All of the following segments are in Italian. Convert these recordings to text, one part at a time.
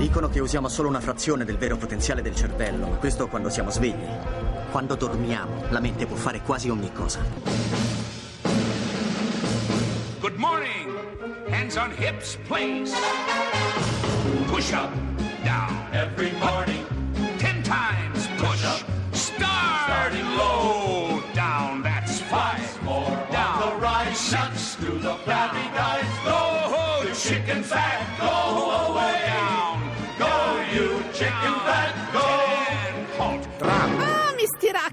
Dicono che usiamo solo una frazione del vero potenziale del cervello, ma questo quando siamo svegli. Quando dormiamo, la mente può fare quasi ogni cosa. Good morning. Hands on hips, please. Push up, down. Every morning, Ten times push. up. Start. Starting low. Down, that's five. more Down. on the rise. Nuts to the flabby guys. Go, the chicken fat. Go away.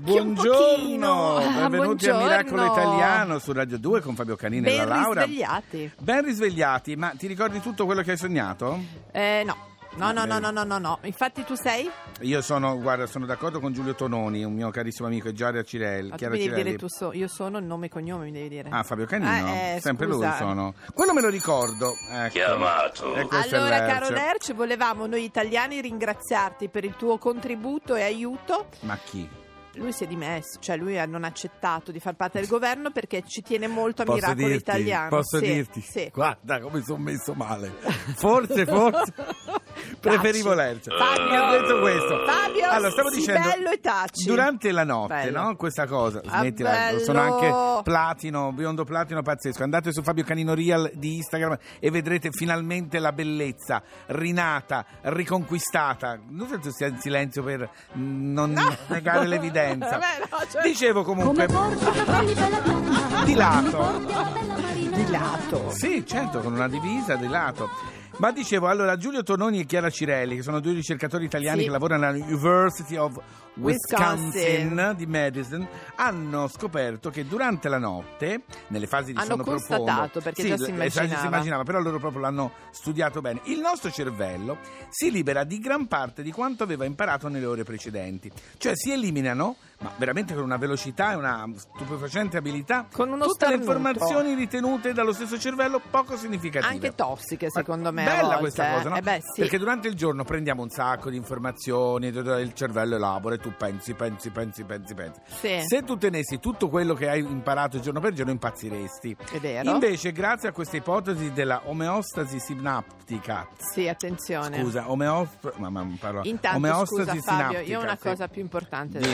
Buongiorno. Ah, benvenuti buongiorno. a Miracolo Italiano su Radio 2 con Fabio Canini e Ben la Laura. risvegliati. Ben risvegliati, ma ti ricordi tutto quello che hai sognato? Eh, no. No, no, no, no, no, no, no. Infatti tu sei? Io sono, guarda, sono d'accordo con Giulio Tononi, un mio carissimo amico, e Giaria Cirelli. Ma tu devi Cirelli. dire tu so, io sono il nome e cognome, mi devi dire. Ah, Fabio Canino? Eh, eh, Sempre scusa. lui sono. Quello me lo ricordo. Ecco. Chiamato. Allora, caro Lerch, volevamo noi italiani ringraziarti per il tuo contributo e aiuto. Ma chi? Lui si è dimesso, cioè lui ha non ha accettato di far parte del governo perché ci tiene molto a Posso Miracolo dirti? Italiano. Posso Sì, dirti? Sì. Guarda come sono messo male. Forse, forse. Preferivo Lercio. Fabio. Mi ha detto questo. Fabio, allora, stavo dicendo, bello e taci. Durante la notte, Bello. no? Questa cosa, Ah, smettila, sono anche platino, biondo platino pazzesco. Andate su Fabio Canino Real di Instagram e vedrete finalmente la bellezza rinata, riconquistata. Non so se sia in silenzio per mm, non negare l'evidenza. Vabbè, no, cioè- Dicevo comunque, di lato. Di lato. Sì, certo, con una divisa di lato. Ma dicevo, allora, Giulio Tononi e Chiara Cirelli, che sono due ricercatori italiani Sì. che lavorano alla University of Wisconsin, Wisconsin. di Madison, hanno scoperto che durante la notte, nelle fasi di Hanno sonno profondo... constatato, perché sì, già si eh, già immaginava. si immaginava, però loro proprio l'hanno studiato bene. Il nostro cervello si libera di gran parte di quanto aveva imparato nelle ore precedenti. Cioè si eliminano, ma veramente con una velocità e una stupefacente abilità, Con uno tutte le informazioni ritenute dallo stesso cervello poco significative. Anche tossiche, secondo me. Bella questa cosa, no? Eh beh, sì. Perché durante il giorno prendiamo un sacco di informazioni, il cervello elabora e tu pensi, pensi, pensi, pensi, pensi. Sì. Se tu tenessi tutto quello che hai imparato giorno per giorno impazziresti. È vero. Invece, grazie a questa ipotesi della omeostasi sinaptica, Sì, attenzione. scusa, omeost- ma, ma Intanto, omeostasi scusa Fabio, sinaptica, io ho una sì. cosa più importante Dimmi,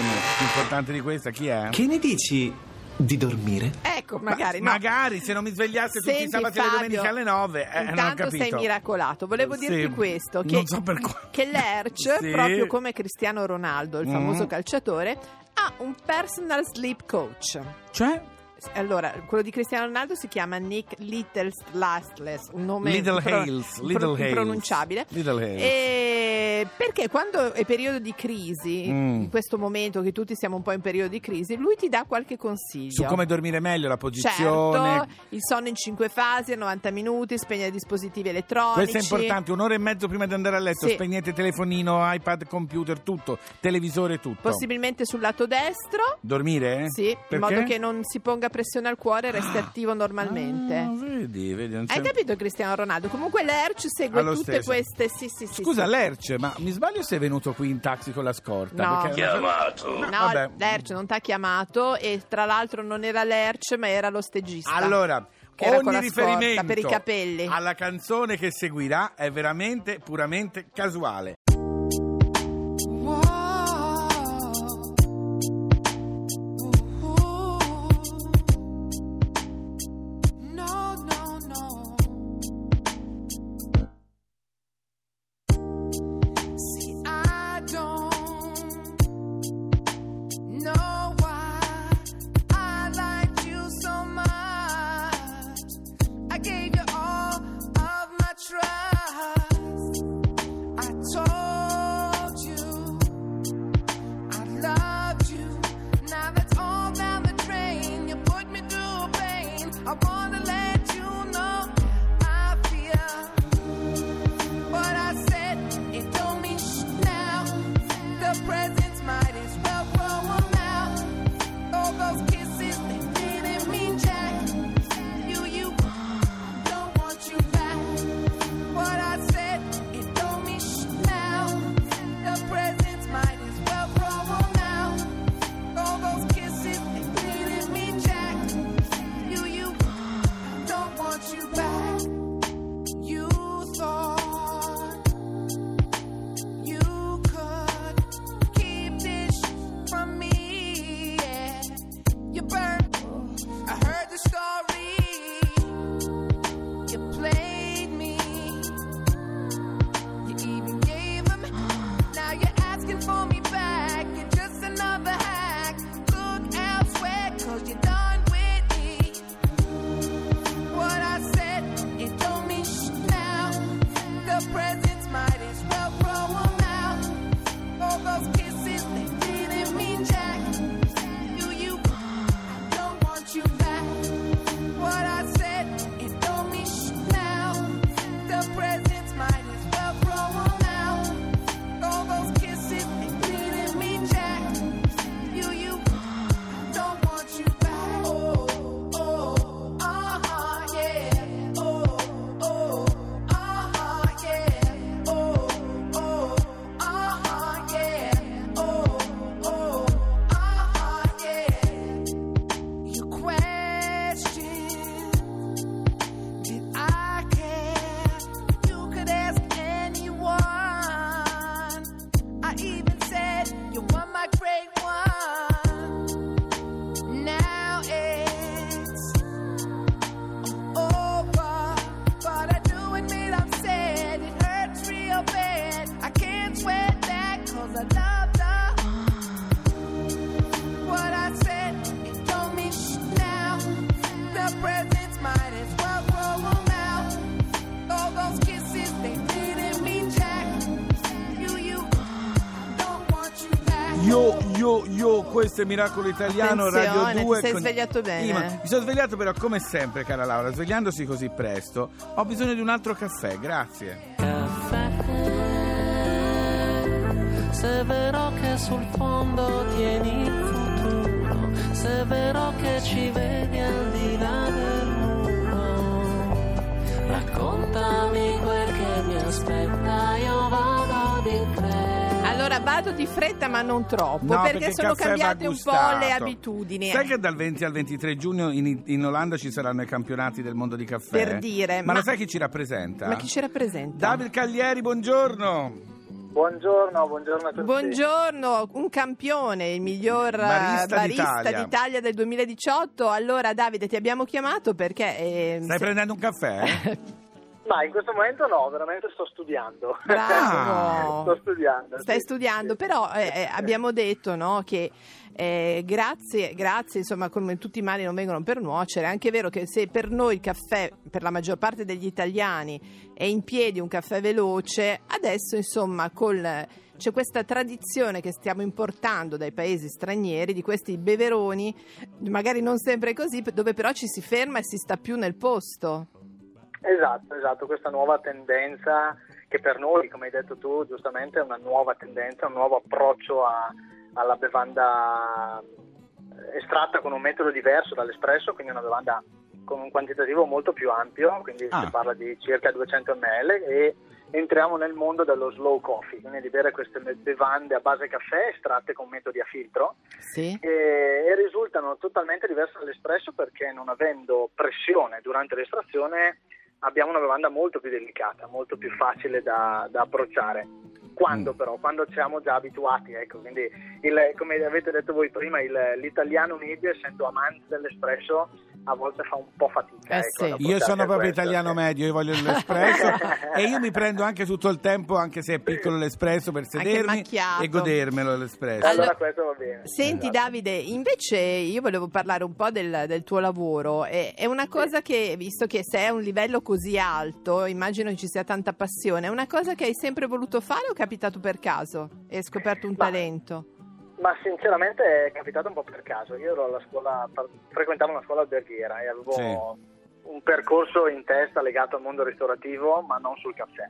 importante di questa, chi è? Che ne dici di dormire? Ecco, magari no. Magari se non mi svegliasse tutti i sabati e le domeniche alle 9, eh, non ho intanto capito. sei miracolato. Volevo Sì, dirti questo: che, non so che Lerch, Sì. proprio come Cristiano Ronaldo, il Mm. famoso calciatore, ha un personal sleep coach. Cioè? Allora, quello di Cristiano Ronaldo si chiama Nick Littleslastless, un nome Little impro- Hales, Little Hales. impronunciabile. Little Hales. E perché quando è periodo di crisi, Mm. in questo momento che tutti siamo un po' in periodo di crisi, lui ti dà qualche consiglio. Su come dormire meglio, la posizione. Certo, il sonno in 5 fasi, a 90 minuti, spegnere dispositivi elettronici. Questo è importante, un'ora e mezzo prima di andare a letto, Sì. spegnete telefonino, iPad, computer, tutto, televisore, tutto. Possibilmente sul lato destro. Dormire? Sì, in Perché? modo che non si ponga pressione al cuore resti attivo normalmente. Ah, vedi, vedi, non Hai capito Cristiano Ronaldo? Comunque l'Erc segue Allo tutte stesso. queste. Sì, sì, sì. Scusa, sì. Lerce, ma mi sbaglio se è venuto qui in taxi con la scorta? No. Perché- Chiamato. No, Vabbè. Lerch non ti ha chiamato e tra l'altro non era Lerch ma era lo stegista. Allora, Che ogni riferimento per i capelli. alla canzone che seguirà è veramente puramente casuale. Questo è Miracolo Italiano, Attenzione, Radio 2. ti sei svegliato bene, Sì, ma eh. mi sono svegliato però come sempre, cara Laura, svegliandosi così presto, ho bisogno di un altro caffè, grazie. caffè. Se vero che sul fondo tieni il futuro, se vero che ci vedi al di là del vado di fretta ma non troppo No, perché, il sono cambiate un po' le abitudini. Sai che dal 20 al 23 giugno in, in Olanda ci saranno i campionati del mondo di caffè? Per dire, Ma, ma- lo sai chi ci rappresenta? Ma chi ci rappresenta? David Caglieri, buongiorno. Buongiorno, buongiorno a tutti. Buongiorno, un campione, il miglior eh, Barista barista, d'Italia. d'Italia del 2018. Allora Davide ti abbiamo chiamato perché... eh, Stai se- prendendo un caffè? Ma in questo momento no, veramente sto studiando. Bravo. sto studiando. Stai sì, studiando, sì. però eh, eh, abbiamo detto no, che eh, grazie, grazie, insomma, come tutti i mali non vengono per nuocere, è anche vero che se per noi il caffè, per la maggior parte degli italiani, è in piedi un caffè veloce, adesso insomma col... C'è questa tradizione che stiamo importando dai paesi stranieri di questi beveroni, magari non sempre così, dove però ci si ferma e si sta più nel posto. Esatto, esatto, questa nuova tendenza che per noi, come hai detto tu, giustamente è una nuova tendenza, un nuovo approccio a- alla bevanda eh, estratta con un metodo diverso dall'espresso, quindi una bevanda con un quantitativo molto più ampio, quindi Ah. si parla di circa 200 ml e entriamo nel mondo dello slow coffee, quindi di bere queste bevande a base caffè estratte con metodi a filtro Sì? e, e risultano totalmente diverse dall'espresso perché non avendo pressione durante l'estrazione abbiamo una bevanda molto più delicata, molto più facile da, da approcciare. Quando Mm. però? Quando siamo già abituati, ecco, quindi il- come avete detto voi prima, il- l'italiano medio essendo amante dell'espresso a volte fa un po' fatica. Eh ecco, sì. Io sono proprio questo, italiano sì. medio, io voglio l'espresso e io mi prendo anche tutto il tempo, anche se è piccolo l'espresso, per sedermi e godermelo l'espresso. Allora, Allora- questo va bene. Senti Esatto. Davide, invece io volevo parlare un po' del, del tuo lavoro. È, è una cosa che, visto che sei a un livello così alto, immagino ci sia tanta passione, è una cosa che hai sempre voluto fare o è capitato per caso? E hai scoperto un Ma- talento? Ma sinceramente è capitato un po' per caso. Io ero alla scuola, frequentavo una scuola alberghiera e avevo Sì. un percorso in testa legato al mondo ristorativo, ma non sul caffè.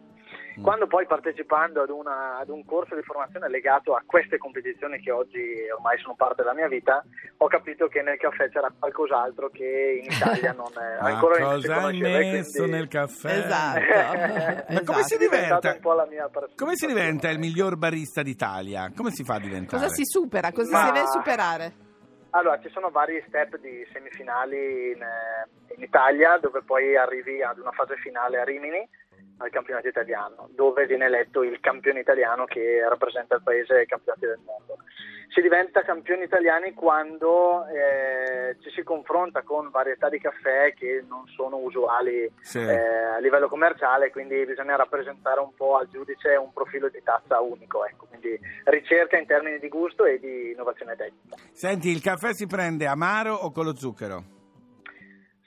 Quando poi partecipando ad, una- ad un corso di formazione legato a queste competizioni che oggi ormai sono parte della mia vita, ho capito che nel caffè c'era qualcos'altro che in Italia non è, Ma ancora non si cosa hai conosceva. messo quindi- nel caffè? Esatto. Ma come si diventa? un po' la mia passione. Come si diventa il miglior barista d'Italia? Come si fa a diventare? Cosa si supera? Cosa Ma- si deve superare? Allora, ci sono vari step di semifinali in, eh, in Italia, dove poi arrivi ad una fase finale a Rimini, al campionato italiano, dove viene eletto il campione italiano che rappresenta il paese ai campionati del mondo. Si diventa campioni italiani quando eh, ci si confronta con varietà di caffè che non sono usuali Sì. eh, a livello commerciale, quindi bisogna rappresentare un po' al giudice un profilo di tazza unico, ecco. quindi ricerca in termini di gusto e di innovazione tecnica. Senti, il caffè si prende amaro o con lo zucchero?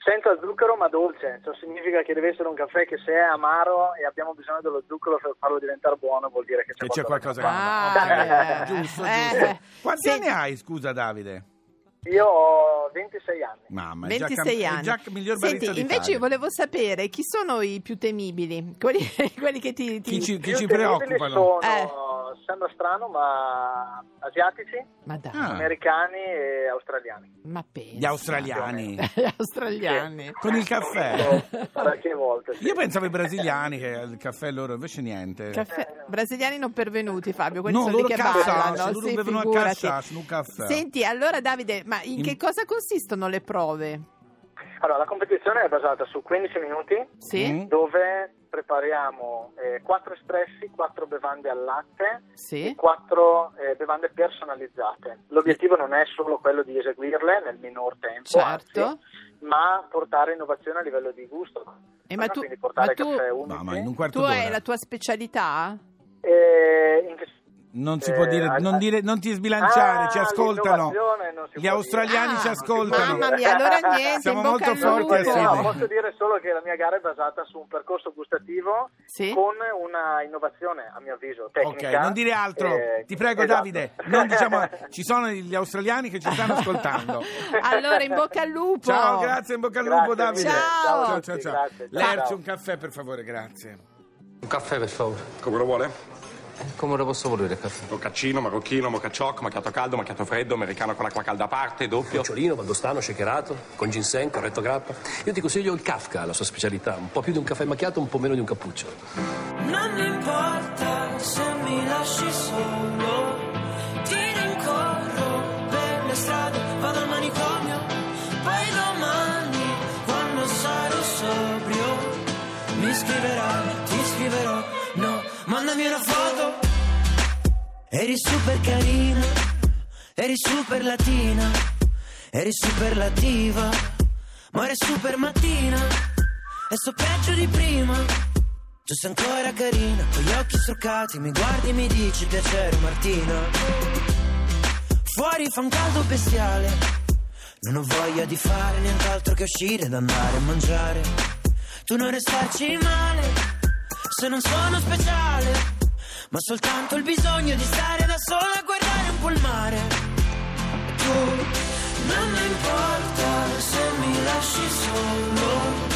Senza zucchero ma dolce, ciò significa che deve essere un caffè che se è amaro e abbiamo bisogno dello zucchero per farlo diventare buono vuol dire che c'è, Che c'è qualcosa che Ah, non va. eh, Giusto, eh. giusto. Quanti Sì. anni hai, scusa Davide? Io ho 26 anni. Mamma, è già 26 cam- è anni. già miglior barista Senti, invece d'Italia. io volevo sapere chi sono i più temibili, quelli, quelli che ti, ti- Chi ci, chi ci preoccupano? Sono, sembra strano, ma asiatici, Ma dai, Ah. americani e australiani. ma pensa. Gli australiani. Gli australiani. Con il caffè. Parecchie volte. sì. Io pensavo ai brasiliani che il caffè loro invece niente. Caffè- Brasiliani non pervenuti, Fabio, quelli No, sono lì loro che cassassi, ballano. loro sì, bevono a cassassi, un caffè. Senti, allora Davide, ma in In- che cosa consistono le prove? Allora, la competizione è basata su 15 minuti Sì? Mm. dove prepariamo 4 espressi, 4 bevande al latte Sì? e 4 bevande personalizzate. L'obiettivo non è solo quello di eseguirle nel minor tempo, Certo. anzi, ma portare innovazione a livello di gusto. E ma tu- Quindi portare ma tu- caffè unici. No, ma in un quarto Tu d'ora. hai la tua specialità? E in che- Non si Eh, può dire, ah, non, dire, non ti sbilanciare, Ah, ci ascoltano. Gli australiani dire. ci Ah, ascoltano. Mamma mia, allora niente, Siamo molto forti a No, posso dire solo che la mia gara è basata su un percorso gustativo Sì? con una innovazione, a mio avviso, Ok, tecnica. non dire altro. Eh, Ti prego, esatto. Davide. Non diciamo, ci sono gli australiani che ci stanno ascoltando. Allora, in bocca al lupo. Ciao, grazie, in bocca al Grazie lupo, Davide. Ciao. Ciao ciao, ciao. Lerci, ciao. un caffè, per favore, grazie. Un caffè, per favore. Come lo vuole? Come lo posso volere il caffè? Mocaccino, marocchino, mocacciocco, macchiato caldo, macchiato freddo, americano con acqua calda a parte, doppio. Nocciolino, valdostano, shakerato, con ginseng, corretto grappa. Io ti consiglio il Kafka, la sua specialità. Un po' più di un caffè macchiato, un po' meno di un cappuccio. Non mi importa se mi lasci solo, ti rincorro per le strade, vado al manicomio, poi domani quando sarò sobrio mi scriverai, ti scriverò, no, mandami una foto. Eri super carina, eri super latina, eri superlativa, ma eri super mattina, e so peggio di prima. Tu sei ancora carina, con gli occhi struccati, mi guardi e mi dici piacere Martina. Fuori fa un caldo bestiale, non ho voglia di fare nient'altro che uscire ed andare a mangiare. Tu non restarci male, se non sono speciale, ma soltanto il bisogno di stare da sola a guardare un po' il mare. Tu non mi importa se mi lasci solo,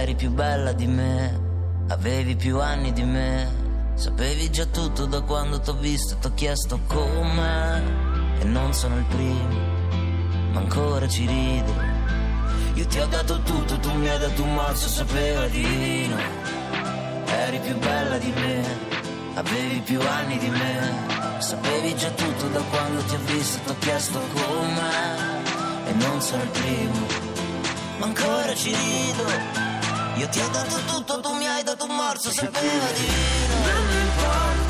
Eri più bella di me, avevi più anni di me, sapevi già tutto da quando t'ho visto, t'ho chiesto come, e non sono il primo, ma ancora ci rido. Io ti ho dato tutto, tu mi hai dato un mazzo, sapeva di vino. Eri più bella di me, avevi più anni di me, sapevi già tutto da quando ti ho visto, t'ho chiesto come, e non sono il primo, ma ancora ci rido. Io ti ho dato tutto, tu mi hai dato un morso, sapeva di vino. Non importa